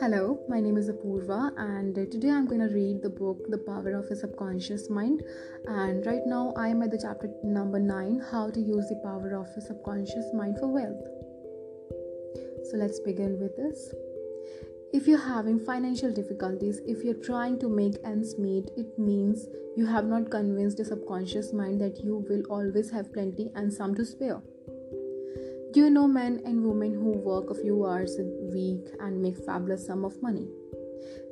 Hello, my name is Apurva, and today I'm going to read the book The Power of a Subconscious Mind. And right now, I am at the chapter number 9 How to Use the Power of a Subconscious Mind for Wealth. So, let's begin with this. If you're having financial difficulties, if you're trying to make ends meet, it means you have not convinced your subconscious mind that you will always have plenty and some to spare. Do you know men and women who work a few hours a week and make fabulous sum of money?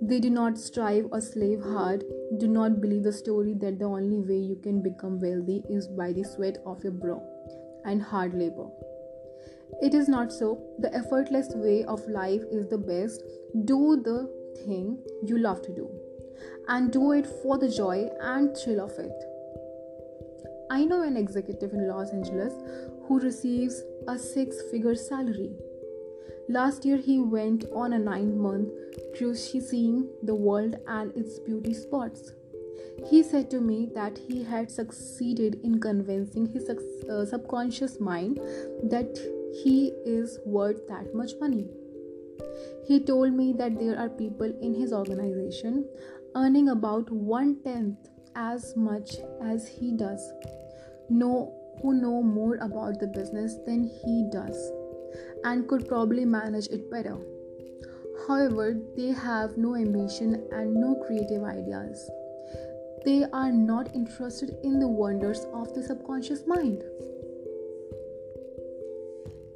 They do not strive or slave hard, do not believe the story that the only way you can become wealthy is by the sweat of your brow and hard labor. It is not so. The effortless way of life is the best. Do the thing you love to do and do it for the joy and thrill of it. I know an executive in Los Angeles who receives a six figure salary. Last year, he went on a nine month cruise seeing the world and its beauty spots. He said to me that he had succeeded in convincing his uh, subconscious mind that he is worth that much money. He told me that there are people in his organization earning about one tenth as much as he does. No who know more about the business than he does and could probably manage it better. However, they have no ambition and no creative ideas. They are not interested in the wonders of the subconscious mind.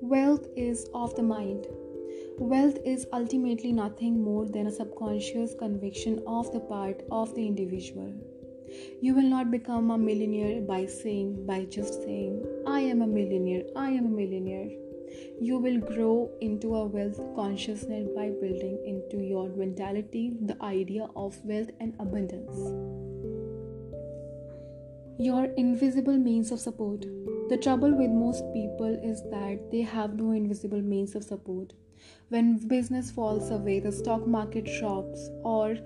Wealth is of the mind. Wealth is ultimately nothing more than a subconscious conviction of the part of the individual. You will not become a millionaire by saying, by just saying, I am a millionaire, I am a millionaire. You will grow into a wealth consciousness by building into your mentality the idea of wealth and abundance. Your invisible means of support. The trouble with most people is that they have no invisible means of support. When business falls away, the stock market drops, or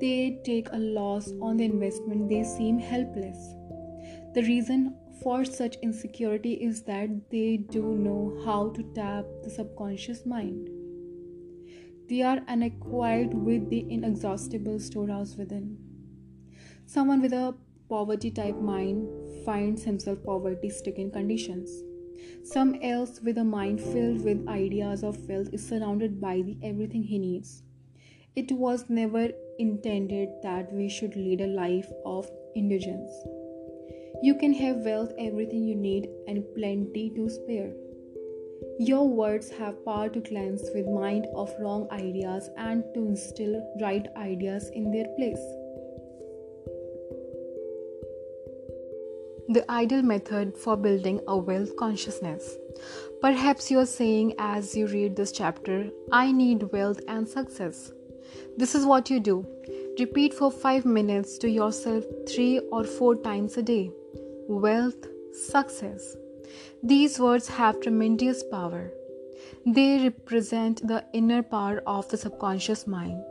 they take a loss on the investment, they seem helpless. The reason for such insecurity is that they do know how to tap the subconscious mind. They are unacquainted with the inexhaustible storehouse within. Someone with a poverty type mind finds himself poverty stricken conditions. Some else with a mind filled with ideas of wealth is surrounded by the everything he needs. It was never intended that we should lead a life of indigence. You can have wealth, everything you need, and plenty to spare. Your words have power to cleanse with mind of wrong ideas and to instill right ideas in their place. The ideal method for building a wealth consciousness. Perhaps you are saying as you read this chapter, I need wealth and success. This is what you do repeat for 5 minutes to yourself 3 or 4 times a day. Wealth, success. These words have tremendous power. They represent the inner power of the subconscious mind.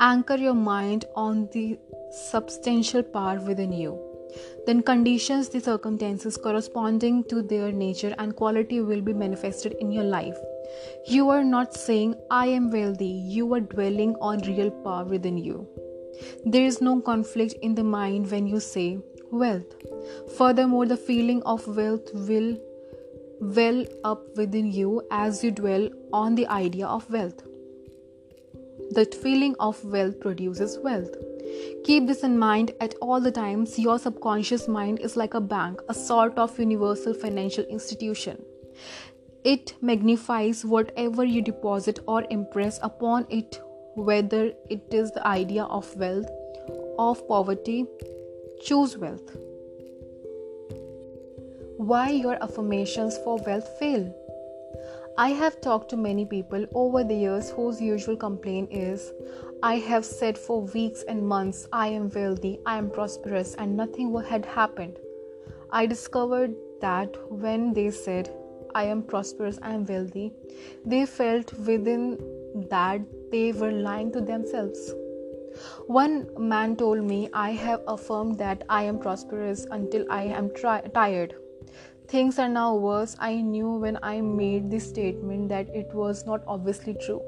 Anchor your mind on the substantial power within you. Then conditions the circumstances corresponding to their nature and quality will be manifested in your life. You are not saying, I am wealthy, you are dwelling on real power within you. There is no conflict in the mind when you say wealth. Furthermore, the feeling of wealth will well up within you as you dwell on the idea of wealth. The feeling of wealth produces wealth. Keep this in mind at all the times. Your subconscious mind is like a bank, a sort of universal financial institution. It magnifies whatever you deposit or impress upon it, whether it is the idea of wealth, of poverty. Choose wealth. Why your affirmations for wealth fail? I have talked to many people over the years whose usual complaint is I have said for weeks and months I am wealthy, I am prosperous, and nothing had happened. I discovered that when they said I am prosperous, I am wealthy, they felt within that they were lying to themselves. One man told me, I have affirmed that I am prosperous until I am tri- tired. Things are now worse. I knew when I made this statement that it was not obviously true.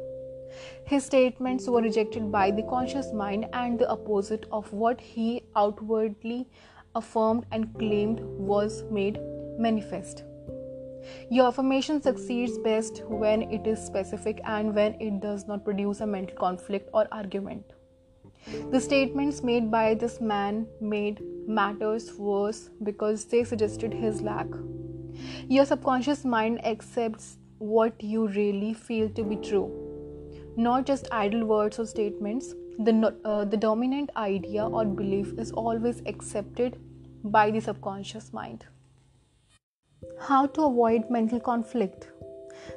His statements were rejected by the conscious mind, and the opposite of what he outwardly affirmed and claimed was made manifest. Your affirmation succeeds best when it is specific and when it does not produce a mental conflict or argument. The statements made by this man made matters worse because they suggested his lack. Your subconscious mind accepts what you really feel to be true, not just idle words or statements. The, uh, the dominant idea or belief is always accepted by the subconscious mind. How to avoid mental conflict?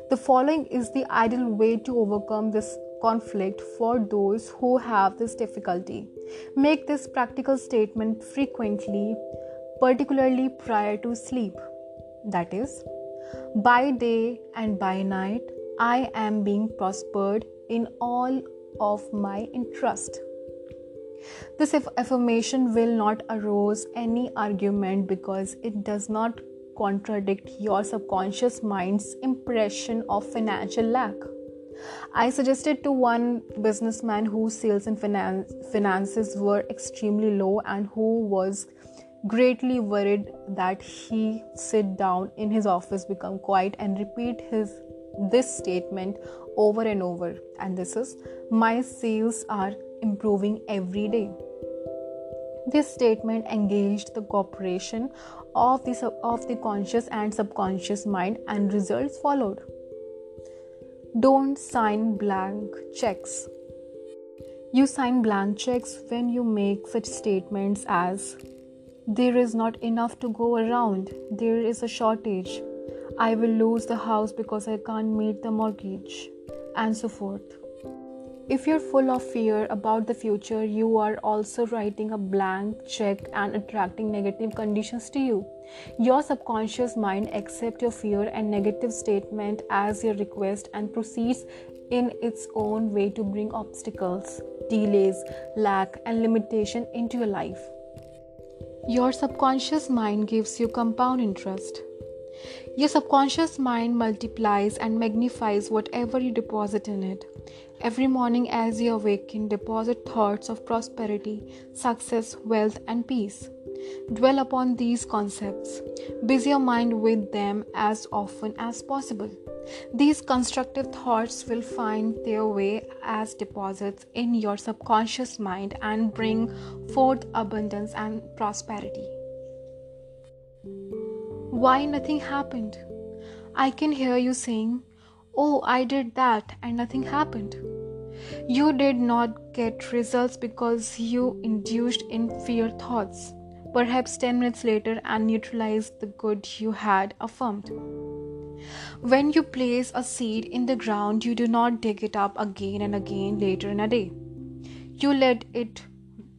The following is the ideal way to overcome this conflict for those who have this difficulty. Make this practical statement frequently, particularly prior to sleep. That is, by day and by night, I am being prospered in all of my interest. This affirmation will not arouse any argument because it does not contradict your subconscious mind's impression of financial lack. I suggested to one businessman whose sales and finance, finances were extremely low and who was greatly worried that he sit down in his office become quiet and repeat his this statement over and over and this is my sales are improving every day this statement engaged the cooperation of the, of the conscious and subconscious mind, and results followed. Don't sign blank checks. You sign blank checks when you make such statements as There is not enough to go around, there is a shortage, I will lose the house because I can't meet the mortgage, and so forth. If you're full of fear about the future, you are also writing a blank check and attracting negative conditions to you. Your subconscious mind accepts your fear and negative statement as your request and proceeds in its own way to bring obstacles, delays, lack, and limitation into your life. Your subconscious mind gives you compound interest. Your subconscious mind multiplies and magnifies whatever you deposit in it. Every morning, as you awaken, deposit thoughts of prosperity, success, wealth, and peace. Dwell upon these concepts. Busy your mind with them as often as possible. These constructive thoughts will find their way as deposits in your subconscious mind and bring forth abundance and prosperity. Why nothing happened? I can hear you saying, Oh, I did that and nothing happened. You did not get results because you induced in fear thoughts, perhaps 10 minutes later, and neutralized the good you had affirmed. When you place a seed in the ground, you do not dig it up again and again later in a day. You let it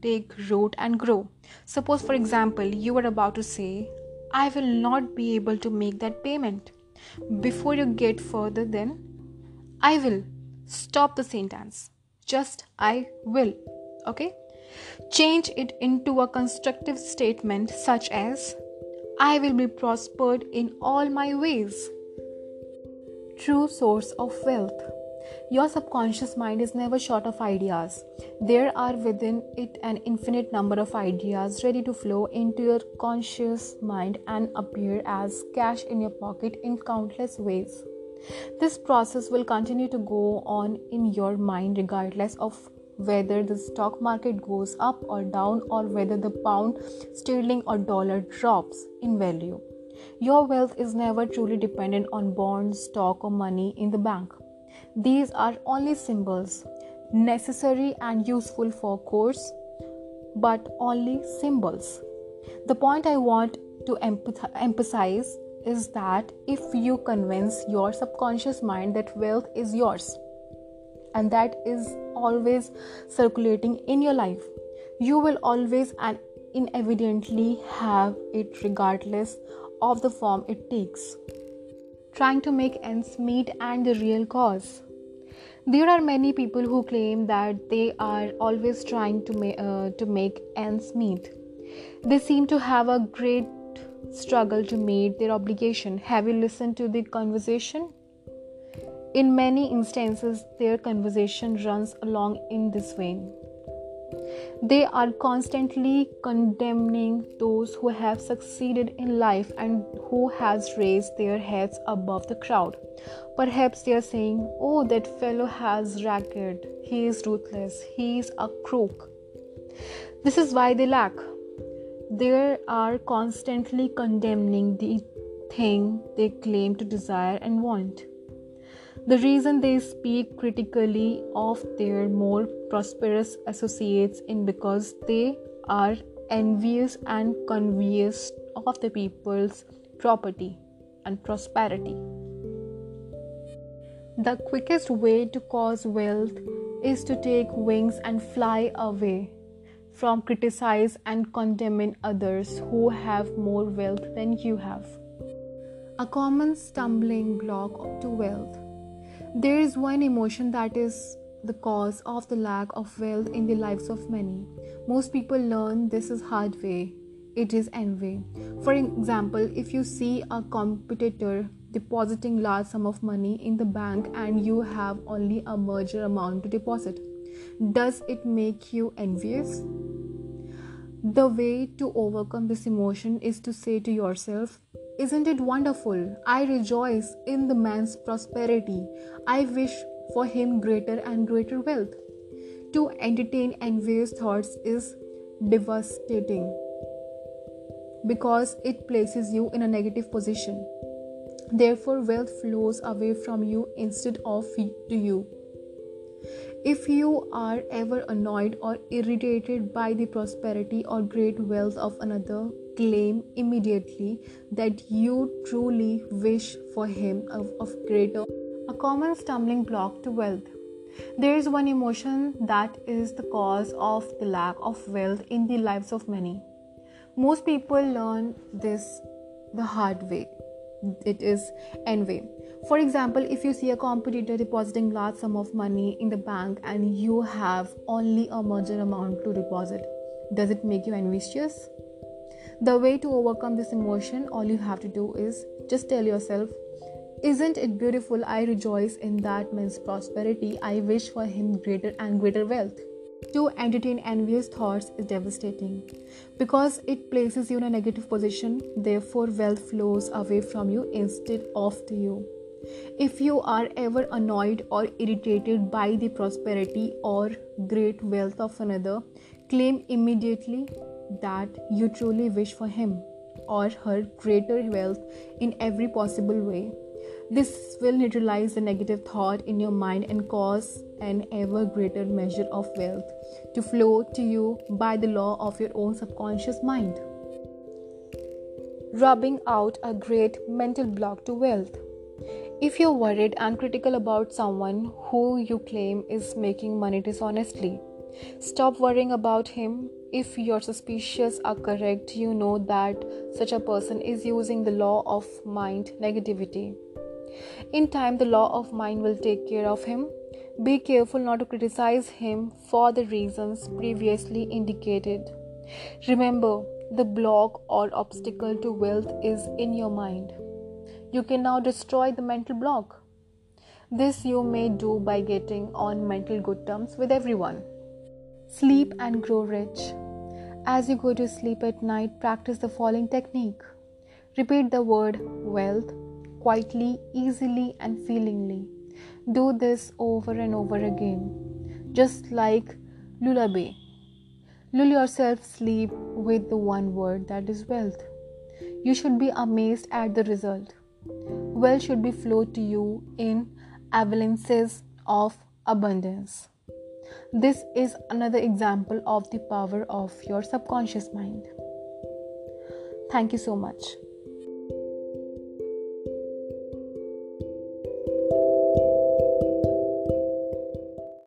take root and grow. Suppose, for example, you were about to say, I will not be able to make that payment. Before you get further, then I will stop the sentence. Just I will. Okay? Change it into a constructive statement such as I will be prospered in all my ways. True source of wealth. Your subconscious mind is never short of ideas. There are within it an infinite number of ideas ready to flow into your conscious mind and appear as cash in your pocket in countless ways. This process will continue to go on in your mind regardless of whether the stock market goes up or down or whether the pound sterling or dollar drops in value. Your wealth is never truly dependent on bonds, stock, or money in the bank. These are only symbols, necessary and useful for course, but only symbols. The point I want to emphasize is that if you convince your subconscious mind that wealth is yours and that is always circulating in your life, you will always and inevitably have it regardless of the form it takes. Trying to make ends meet and the real cause. There are many people who claim that they are always trying to, ma- uh, to make ends meet. They seem to have a great struggle to meet their obligation. Have you listened to the conversation? In many instances, their conversation runs along in this vein. They are constantly condemning those who have succeeded in life and who has raised their heads above the crowd. Perhaps they are saying, "Oh, that fellow has ragged. He is ruthless. He is a crook." This is why they lack. They are constantly condemning the thing they claim to desire and want. The reason they speak critically of their more prosperous associates is because they are envious and convious of the people's property and prosperity. The quickest way to cause wealth is to take wings and fly away from criticize and condemning others who have more wealth than you have. A common stumbling block to wealth there is one emotion that is the cause of the lack of wealth in the lives of many. Most people learn this is hard way. It is envy. For example, if you see a competitor depositing large sum of money in the bank and you have only a major amount to deposit, does it make you envious? The way to overcome this emotion is to say to yourself, isn't it wonderful? I rejoice in the man's prosperity. I wish for him greater and greater wealth. To entertain envious thoughts is devastating because it places you in a negative position. Therefore, wealth flows away from you instead of to you. If you are ever annoyed or irritated by the prosperity or great wealth of another, claim immediately that you truly wish for him of, of greater. A common stumbling block to wealth. There is one emotion that is the cause of the lack of wealth in the lives of many. Most people learn this the hard way. It is envy. For example, if you see a competitor depositing large sum of money in the bank and you have only a major amount to deposit, does it make you envious? The way to overcome this emotion, all you have to do is just tell yourself, Isn't it beautiful? I rejoice in that man's prosperity. I wish for him greater and greater wealth. To entertain envious thoughts is devastating because it places you in a negative position, therefore, wealth flows away from you instead of to you. If you are ever annoyed or irritated by the prosperity or great wealth of another, claim immediately that you truly wish for him or her greater wealth in every possible way. This will neutralize the negative thought in your mind and cause an ever greater measure of wealth to flow to you by the law of your own subconscious mind. Rubbing out a great mental block to wealth. If you're worried and critical about someone who you claim is making money dishonestly, stop worrying about him. If your suspicions are correct, you know that such a person is using the law of mind negativity. In time, the law of mind will take care of him. Be careful not to criticize him for the reasons previously indicated. Remember, the block or obstacle to wealth is in your mind you can now destroy the mental block. This you may do by getting on mental good terms with everyone. Sleep and grow rich. As you go to sleep at night, practice the following technique. Repeat the word wealth quietly, easily, and feelingly. Do this over and over again, just like lullaby. Lull yourself sleep with the one word that is wealth. You should be amazed at the result Wealth should be flowed to you in avalanches of abundance. This is another example of the power of your subconscious mind. Thank you so much.